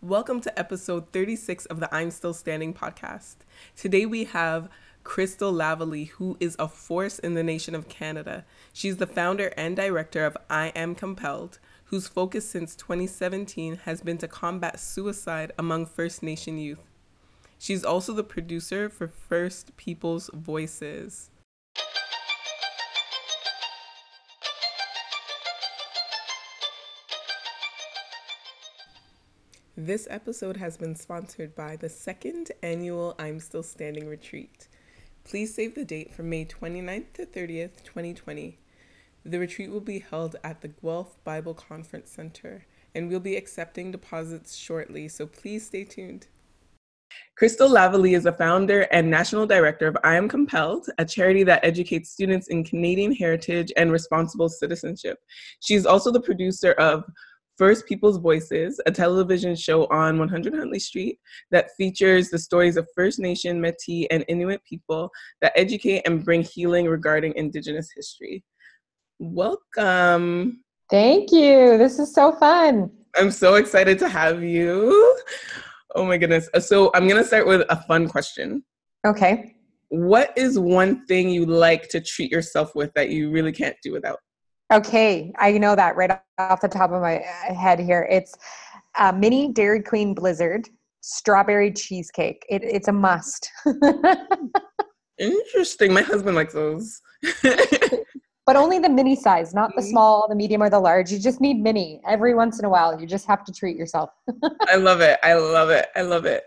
Welcome to episode 36 of the I'm Still Standing podcast. Today we have Crystal Lavallee, who is a force in the nation of Canada. She's the founder and director of I Am Compelled, whose focus since 2017 has been to combat suicide among First Nation youth. She's also the producer for First People's Voices. This episode has been sponsored by the second annual I'm Still Standing retreat. Please save the date from May 29th to 30th, 2020. The retreat will be held at the Guelph Bible Conference Center, and we'll be accepting deposits shortly, so please stay tuned. Crystal Lavallee is a founder and national director of I Am Compelled, a charity that educates students in Canadian heritage and responsible citizenship. She's also the producer of First People's Voices, a television show on 100 Huntley Street that features the stories of First Nation, Metis, and Inuit people that educate and bring healing regarding Indigenous history. Welcome. Thank you. This is so fun. I'm so excited to have you. Oh my goodness. Uh, so, I'm going to start with a fun question. Okay. What is one thing you like to treat yourself with that you really can't do without? Okay, I know that right off the top of my head here. It's a mini Dairy Queen Blizzard strawberry cheesecake. It, it's a must. Interesting. My husband likes those. but only the mini size, not the mm-hmm. small, the medium, or the large. You just need mini every once in a while. You just have to treat yourself. I love it. I love it. I love it.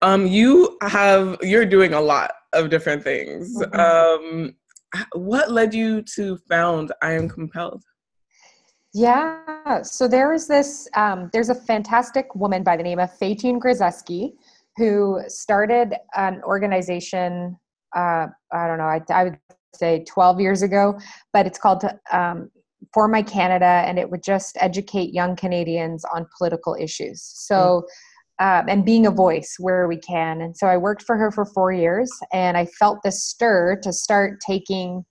Um, you have you're doing a lot of different things. Mm-hmm. Um, what led you to found I Am Compelled? Yeah, so there is this, um, there's a fantastic woman by the name of Faytene Grasseschi who started an organization, uh, I don't know, I, I, would say 12 years ago, but it's called um, For My Canada, and it would just educate young Canadians on political issues. So, mm-hmm um, and being a voice where we can. And so I worked for her for four years, and I felt this stir to start taking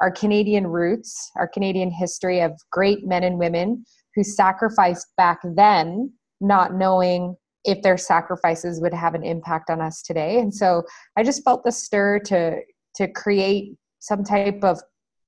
our Canadian roots, our Canadian history of great men and women who sacrificed back then, not knowing if their sacrifices would have an impact on us today. And so I just felt the stir to to create some type of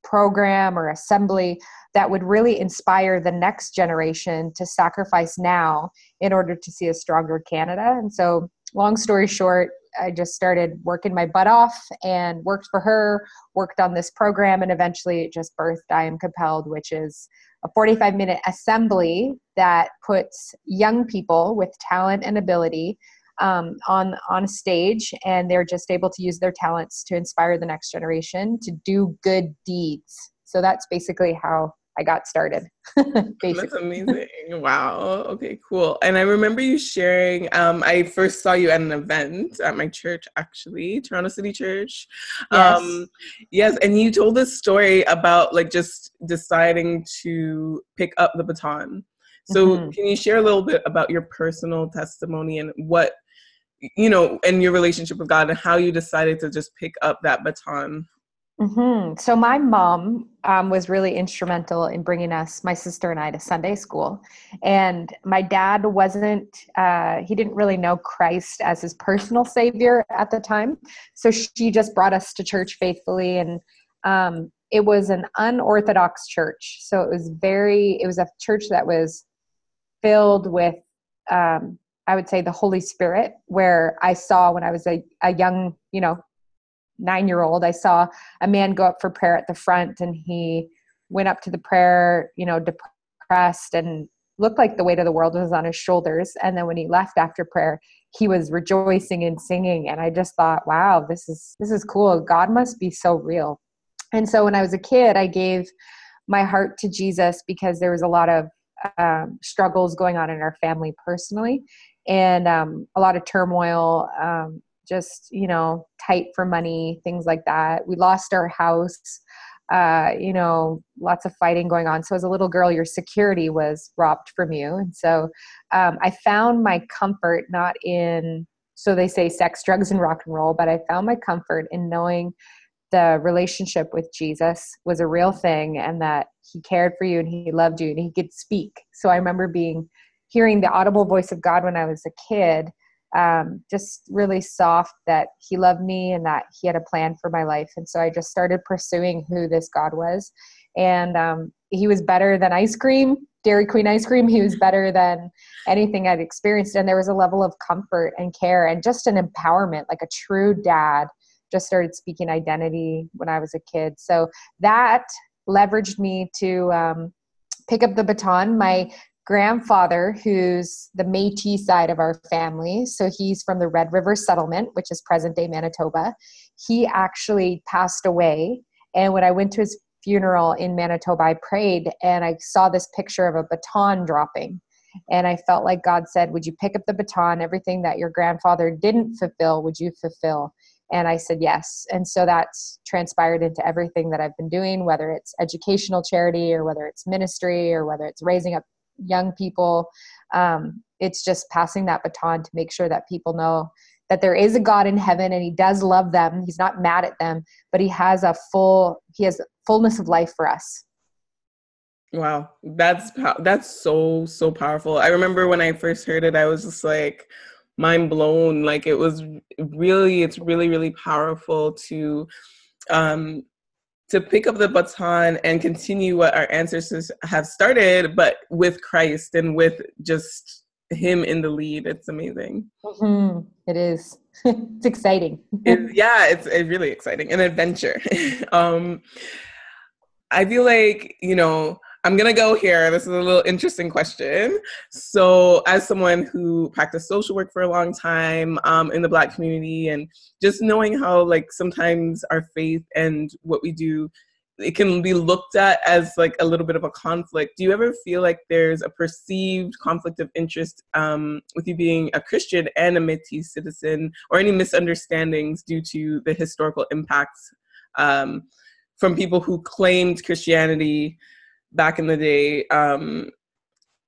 program or assembly that would really inspire the next generation to sacrifice now in order to see a stronger Canada. And so, long story short, I just started working my butt off and worked for her, worked on this program, and eventually it just birthed I Am Compelled, which is a 45 minute assembly that puts young people with talent and ability um, on on a stage and they're just able to use their talents to inspire the next generation to do good deeds so that's basically how I got started. That's amazing. Wow. Okay, cool. And I remember you sharing, um, I first saw you at an event at my church, actually, Toronto City Church. Yes. Um, yes. And you told this story about like just deciding to pick up the baton. So mm-hmm. can you share a little bit about your personal testimony and what, you know, and your relationship with God and how you decided to just pick up that baton? Mm-hmm. So my mom um, was really instrumental in bringing us, my sister and I, to Sunday school. And my dad wasn't, uh, he didn't really know Christ as his personal savior at the time. So she just brought us to church faithfully. And um, it was an unorthodox church. So it was very, it was a church that was filled with, um, I would say, the Holy Spirit, where I saw when I was a, a young, you know, nine year old, I saw a man go up for prayer at the front and he went up to the prayer, you know, depressed and looked like the weight of the world was on his shoulders. And then when he left after prayer, he was rejoicing and singing. And I just thought, wow, this is this is cool. God must be so real. And so when I was a kid, I gave my heart to Jesus because there was a lot of um, struggles going on in our family personally and um, a lot of turmoil um, just you know tight for money things like that. We lost our house uh, you know lots of fighting going on. So as a little girl your security was robbed from you. And so um, i found my comfort not in so they say sex drugs and rock and roll but i found my comfort in knowing the relationship with jesus was a real thing and that he cared for you and he loved you and he could speak. So i remember being hearing the audible voice of God when I was a kid, um, just really soft that He loved me and that He had a plan for my life. And so I just started pursuing who this God was. And um, He was better than ice cream, Dairy Queen ice cream. He was better than anything I'd experienced. And there was a level of comfort and care and just an empowerment, like a true dad. Just started speaking identity when I was a kid. So that leveraged me to um, pick up the baton. My grandfather, who's the Metis side of our family, so he's from the Red River Settlement, which is present day Manitoba, he actually passed away. And when I went to his funeral in Manitoba, I prayed and I saw this picture of a baton dropping. And I felt like God said, Would you pick up the baton? Everything that your grandfather didn't fulfill, would you fulfill? And I said yes. And so that's transpired into everything that I've been doing, whether it's educational charity or whether it's ministry or whether it's raising up young people. Um, it's just passing that baton to make sure that people know that there is a God in heaven and he does love them. He's not mad at them, but he has a full, he has fullness of life for us. Wow, that's that's so so powerful. I remember when I first heard it, I was just like, mind blown like it was really it's really really powerful to um to pick up the baton and continue what our ancestors have started but with christ and with just him in the lead it's amazing. Mm-hmm. it is. It's exciting. It, yeah it's, it's really exciting an adventure. Um i feel like you know I'm gonna go here. This is a little interesting question. So, as someone who practiced social work for a long time um, in the Black community, and just knowing how like sometimes our faith and what we do, it can be looked at as like a little bit of a conflict. Do you ever feel like there's a perceived conflict of interest um, with you being a Christian and a Métis citizen, or any misunderstandings due to the historical impacts um, from people who claimed Christianity? Back in the day um,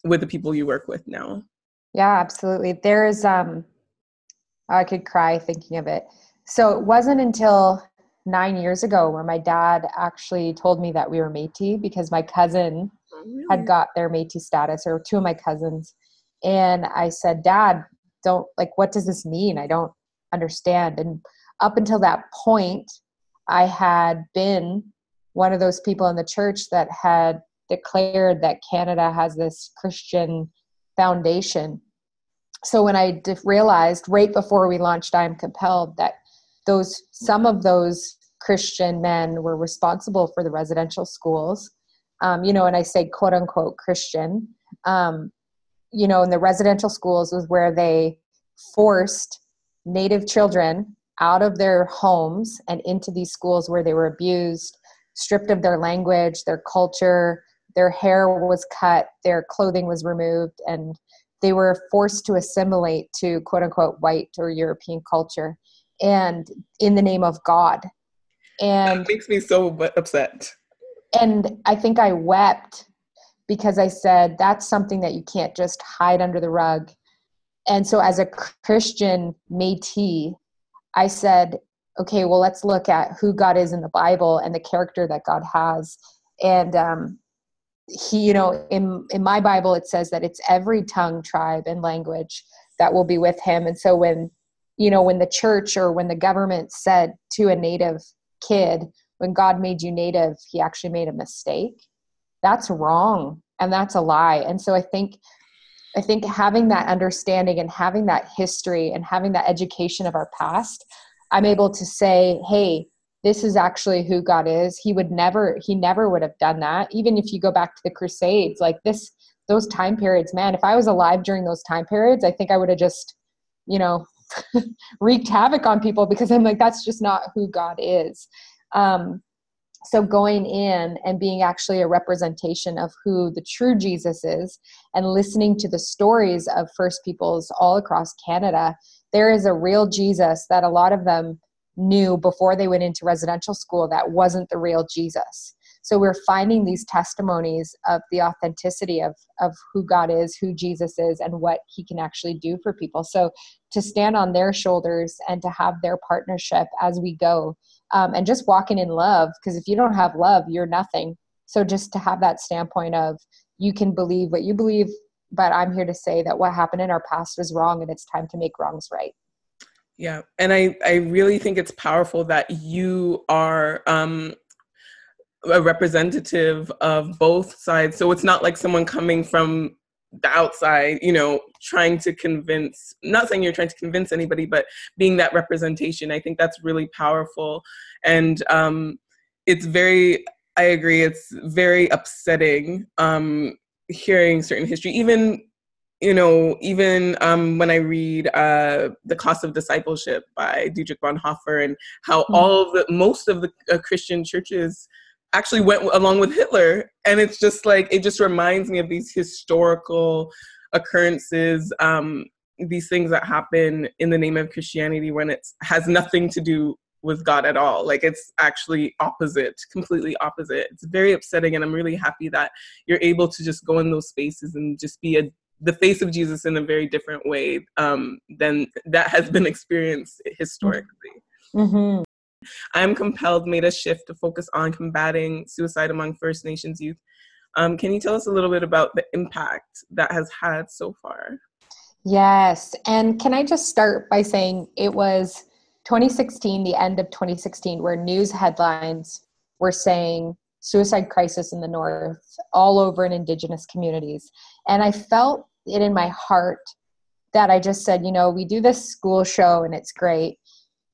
with the people you work with now? Yeah, absolutely. There's, um, I could cry thinking of it. So it wasn't until nine years ago where my dad actually told me that we were Métis because my cousin oh, really? had got their Métis status, or two of my cousins. And I said, Dad, don't like, what does this mean? I don't understand. And up until that point, I had been one of those people in the church that had declared that Canada has this Christian foundation. So when I realized right before we launched I Am Compelled that those some of those Christian men were responsible for the residential schools, um, you know, and I say quote unquote Christian, um, you know, in the residential schools was where they forced Native children out of their homes and into these schools where they were abused, stripped of their language, their culture, their hair was cut, their clothing was removed, and they were forced to assimilate to quote unquote white or European culture and in the name of God. And that makes me so upset. And I think I wept because I said, that's something that you can't just hide under the rug. And so, as a Christian Metis, I said, okay, well, let's look at who God is in the Bible and the character that God has. And um, he you know in in my bible it says that it's every tongue tribe and language that will be with him. And so when you know when the church or when the government said to a native kid when god made you native he actually made a mistake that's wrong and that's a lie. And so i think i think having that understanding and having that history and having that education of our past i'm able to say hey this is actually who God is. He would never, he never would have done that. Even if you go back to the Crusades, like this, those time periods, man, if I was alive during those time periods, I think I would have just, you know, wreaked havoc on people because I'm like, that's just not who God is. Um, so going in and being actually a representation of who the true Jesus is and listening to the stories of first peoples all across Canada, there is a real Jesus that a lot of them knew before they went into residential school that wasn't the real Jesus. So we're finding these testimonies of the authenticity of, of who God is, who Jesus is, and what he can actually do for people. So to stand on their shoulders and to have their partnership as we go um, and just walking in love, because if you don't have love, you're nothing. So just to have that standpoint of you can believe what you believe but I'm here to say that what happened in our past was wrong and it's time to make wrongs right. Yeah. And I, I really think it's powerful that you are um, a representative of both sides. So it's not like someone coming from the outside, you know, trying to convince, not saying you're trying to convince anybody, but being that representation. I think that's really powerful. And um, it's very, I agree, it's very upsetting um, hearing certain history, even you know, even um, when I read uh, The Cost of Discipleship by Dietrich Bonhoeffer and how mm-hmm. all of the, most of the uh, Christian churches actually went along with Hitler. And it's just like, it just reminds me of these historical occurrences, um, these things that happen in the name of Christianity when it has nothing to do with God at all. Like it's actually opposite, completely opposite. It's very upsetting. And I'm really happy that you're able to just go in those spaces and just be a the face of Jesus in a very different way um, than that has been experienced historically. Mm-hmm. I'm compelled made a shift to focus on combating suicide among First Nations youth. Um, can you tell us a little bit about the impact that has had so far? Yes. And can I just start by saying it was 2016, the end of 2016, where news headlines were saying suicide crisis in the North all over in Indigenous communities. And I felt it in my heart that I just said, you know, we do this school show and it's great.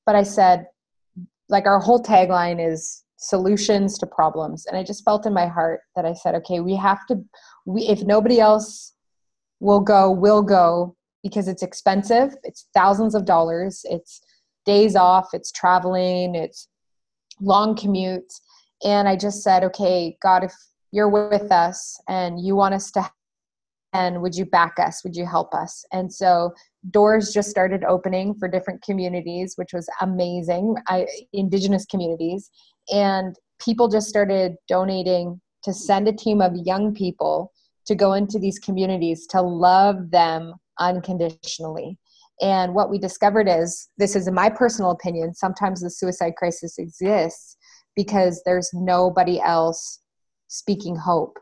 But I said, like our whole tagline is solutions to problems and i just felt in my heart that i said okay we have to we if nobody else will go we'll go because it's expensive it's thousands of dollars it's days off it's traveling it's long commutes and i just said okay god if you're with us and you want us to and would you back us? Would you help us? And so doors just started opening for different communities which was amazing I, indigenous communities. And people just started donating to send a team of young people to go into these communities to love them unconditionally. And what we discovered is this is in my personal opinion sometimes the suicide crisis exists because there's nobody else speaking hope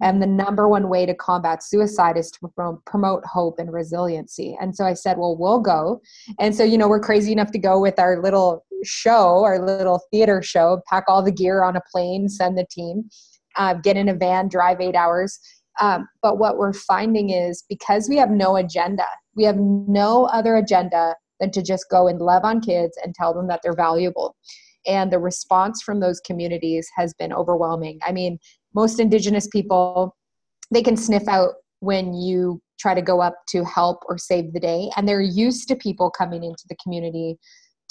and the number one way to combat suicide is to promote hope and resiliency. And so I said, well, we'll go. And so, you know, we're crazy enough to go with our little show, our little theater show, pack all the gear on a plane, send the team, uh, get in a van, drive eight hours. Um, but what we're finding is because we have no agenda, we have no other agenda than to just go and love on kids and tell them that they're valuable. And the response from those communities has been overwhelming. I mean, most indigenous people they can sniff out when you try to go up to help or save the day and they're used to people coming into the community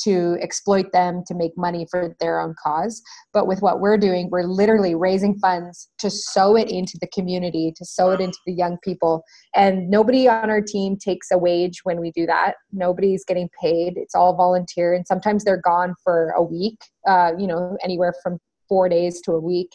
to exploit them to make money for their own cause. But with what we're doing we're literally raising funds to sow it into the community to sow it into the young people. And nobody on our team takes a wage when we do that. Nobody's getting paid. It's all volunteer. And sometimes they're gone for a week uh, you know anywhere from four days to a week.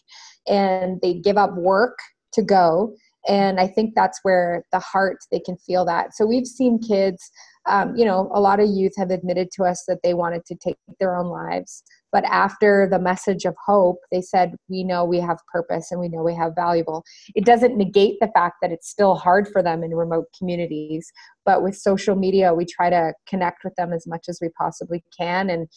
And they give up work to go. And i think that's where the heart they can feel that. So we've seen kids um, you know a lot of youth have admitted to us that they wanted to take their own lives but after the message of hope they said we know we have purpose and we know we have valuable. It doesn't negate the fact that it's still hard for them in remote communities but with social media we try to connect with them as much as we possibly can and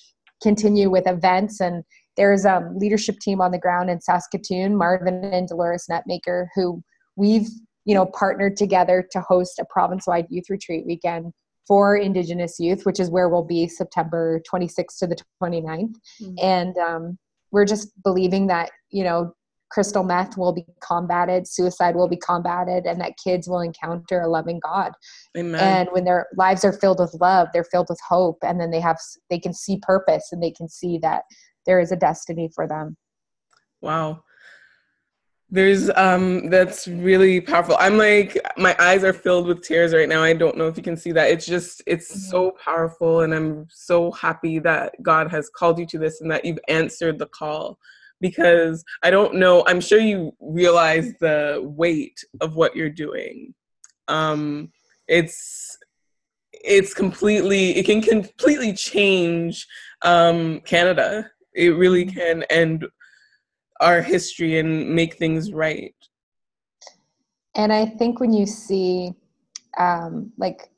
continue with events. And there's a um, leadership team on the ground in Saskatoon, Marvin and Dolores Netmaker, who we've you know partnered together to host a province-wide youth retreat weekend for Indigenous youth, which is where we'll be September 26th to the 29th. Mm-hmm. And um, we're just believing that you know crystal meth will be combated, suicide will be combated, and that kids will encounter a loving God. Amen. And when their lives are filled with love, they're filled with hope, and then they have they can see purpose and they can see that there is a destiny for them. Wow. There's um that's really powerful. I'm like my eyes are filled with tears right now. I don't know if you can see that. It's just it's mm-hmm. so powerful and I'm so happy that God has called you to this and that you've answered the call because I don't know, I'm sure you realize the weight of what you're doing. Um it's it's completely it can completely change um Canada it really mm-hmm. can end our history and make things right. and i think when you see um, like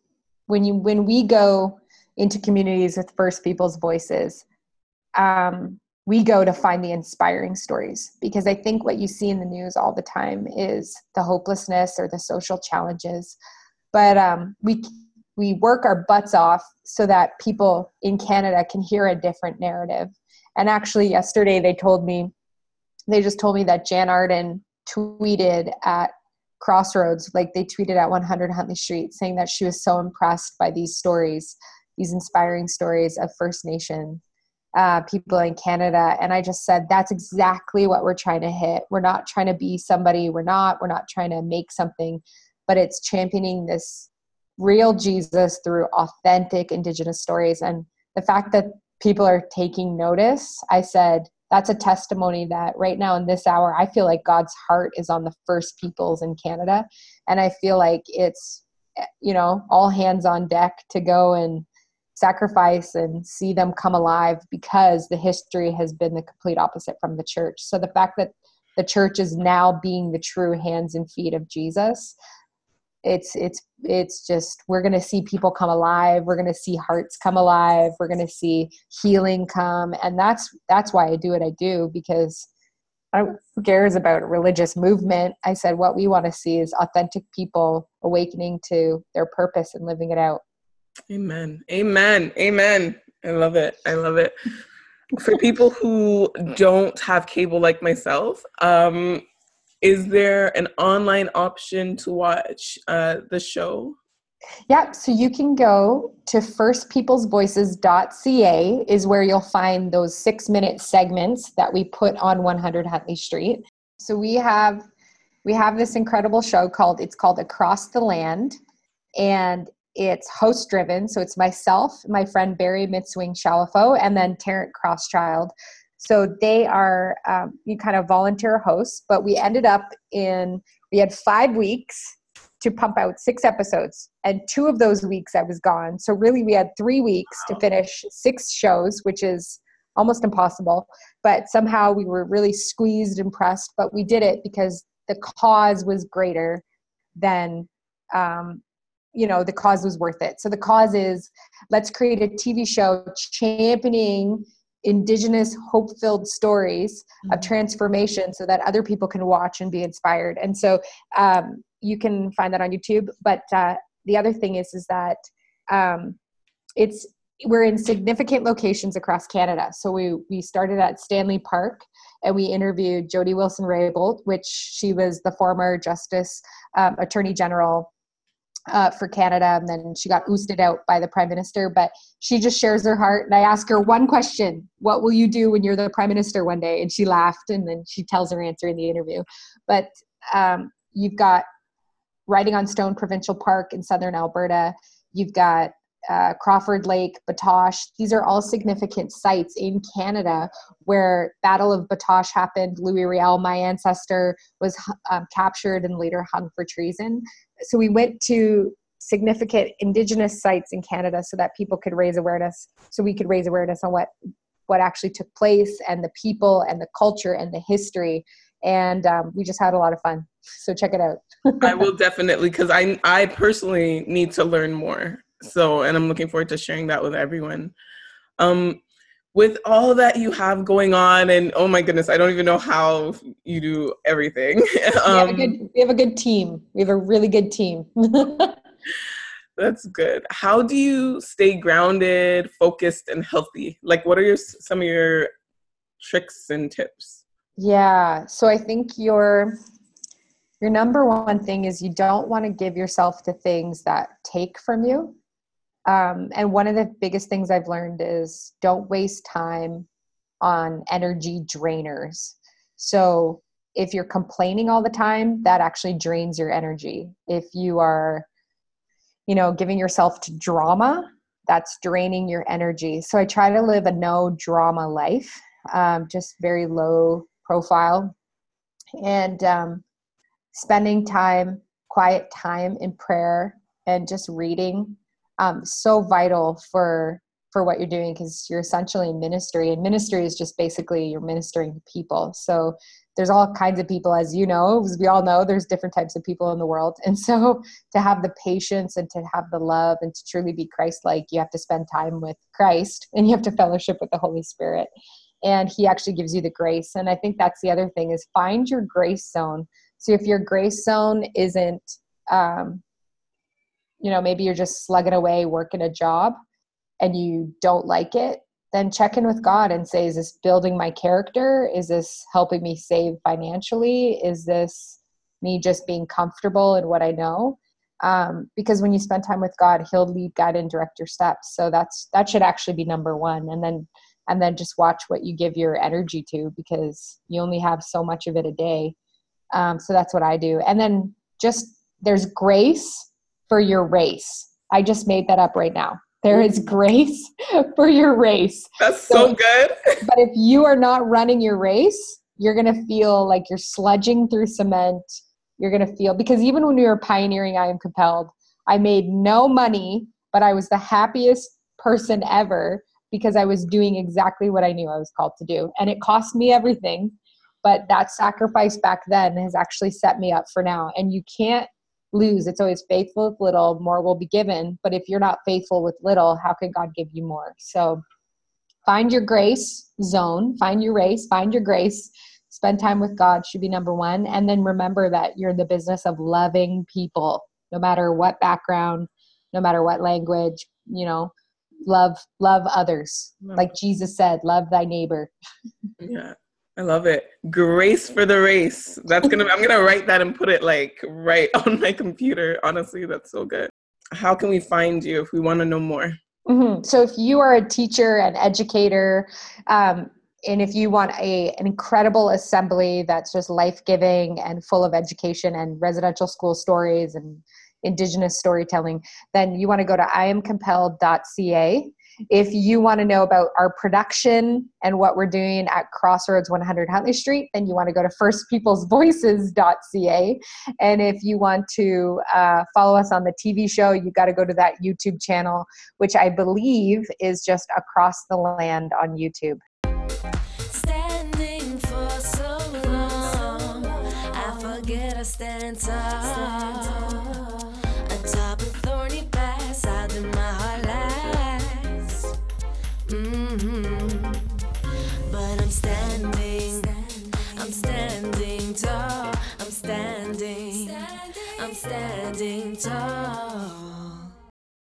when you when we go into communities with first people's voices um, we go to find the inspiring stories. Because i think what you see in the news all the time is the hopelessness or the social challenges. But um, we we work our butts off so that people in canada can hear a different narrative. And actually yesterday they told me they just told me that jann arden tweeted at crossroads like they tweeted at 100 huntley street saying that she was so impressed by these stories these inspiring stories of first nation uh, people in canada. And i just said that's exactly what we're trying to hit. We're not trying to be somebody we're not. We're not trying to make something but it's championing this real jesus through authentic indigenous stories. And the fact that people are taking notice i said that's a testimony that right now in this hour i feel like god's heart is on the first peoples in canada. And i feel like it's you know all hands on deck to go and sacrifice and see them come alive because the history has been the complete opposite from the church. So the fact that the church is now being the true hands and feet of jesus it's it's it's just we're going to see people come alive. We're going to see hearts come alive. We're going to see healing come. And that's that's why i do what i do because I don't who cares about religious movement. I said what we want to see is authentic people awakening to their purpose and living it out. Amen. Amen. Amen. I love it. I love it. For people who don't have cable like myself um is there an online option to watch uh, the show? Yeah, so you can go to firstpeoplesvoices.ca is where you'll find those six minute segments that we put on 100 Huntley Street. So we have we have this incredible show called it's called Across the Land, and it's host driven. So it's myself, my friend Barry Mitzwing Shalafo, and then Tarrant Crosschild so they are um, you kind of volunteer hosts, but we ended up in we had five weeks to pump out six episodes, and two of those weeks I was gone. So really, we had three weeks to finish six shows, which is almost impossible. But somehow we were really squeezed and pressed, but we did it because the cause was greater than um, you know the cause was worth it so the cause is let's create a tv show championing indigenous hope filled stories mm-hmm. of transformation so that other people can watch and be inspired and so um, you can find that on youtube but uh, the other thing is is that um, it's we're in significant locations across canada so we we started at stanley park and we interviewed jody wilson raybould which she was the former justice um, attorney general uh, for Canada, and then she got ousted out by the prime minister. But she just shares her heart, and I ask her one question: "What will you do when you're the prime minister one day?" And she laughed, and then she tells her answer in the interview. But um, you've got Writing on Stone Provincial Park in southern Alberta. You've got uh, Crawford Lake, Batoche. These are all significant sites in Canada where Battle of Batoche happened. Louis Riel, my ancestor, was um, captured and later hung for treason. So we went to significant Indigenous sites in Canada so that people could raise awareness. So we could raise awareness on what what actually took place and the people and the culture and the history. And um, we just had a lot of fun. So check it out. I will definitely because I I personally need to learn more so, and I'm looking forward to sharing that with everyone. Um, with all that you have going on, and oh my goodness, I don't even know how you do everything. um, we, have a good, we have a good team. We have a really good team. That's good. How do you stay grounded, focused, and healthy? Like, what are your some of your tricks and tips? Yeah, so I think your your number one thing is you don't want to give yourself to things that take from you. Um, and one of the biggest things I've learned is don't waste time on energy drainers. So if you're complaining all the time, that actually drains your energy. If you are, you know, giving yourself to drama, that's draining your energy. So I try to live a no drama life, um, just very low profile, and um, spending time, quiet time in prayer, and just reading um, so vital for for what you're doing because you're essentially in ministry and ministry is just basically you're ministering to people. So there's all kinds of people as you know as we all know there's different types of people in the world. And so to have the patience and to have the love and to truly be christ like you have to spend time with christ and you have to fellowship with the holy spirit. And he actually gives you the grace. And i think that's the other thing is find your grace zone. So if your grace zone isn't um, you know maybe you're just slugging away working a job and you don't like it then check in with God and say, is this building my character? Is this helping me save financially? Is this me just being comfortable in what I know? Um, because when you spend time with God, He'll lead, guide, and direct your steps. So that's that should actually be number one. And then and then just watch what you give your energy to because you only have so much of it a day. Um, so that's what I do. And then just there's grace for your race. I just made that up right now. There is grace for your race. That's so, so good. but if you are not running your race, you're going to feel like you're sludging through cement. You're going to feel, because even when we were pioneering I Am Compelled, I made no money, but I was the happiest person ever because I was doing exactly what I knew I was called to do. And it cost me everything. But that sacrifice back then has actually set me up for now. And you can't lose. It's always faithful with little, more will be given. But if you're not faithful with little, how can God give you more? So find your grace zone, find your race, find your grace. Spend time with God should be number one. And then remember that you're in the business of loving people, no matter what background, no matter what language, you know, love love others. Like Jesus said, love thy neighbor. yeah. I love it. Grace for the race. That's gonna. I'm gonna write that and put it like right on my computer. Honestly, that's so good. How can we find you if we want to know more? Mm-hmm. So, if you are a teacher, an educator, um, and if you want a an incredible assembly that's just life giving and full of education and residential school stories and indigenous storytelling, then you want to go to iamcompelled.ca if you want to know about our production and what we're doing at Crossroads 100 Huntley Street, then you want to go to firstpeoplesvoices.ca. And if you want to uh, follow us on the TV show, you got to go to that YouTube channel, which I believe is just across the land on YouTube. Stand tall. Tall.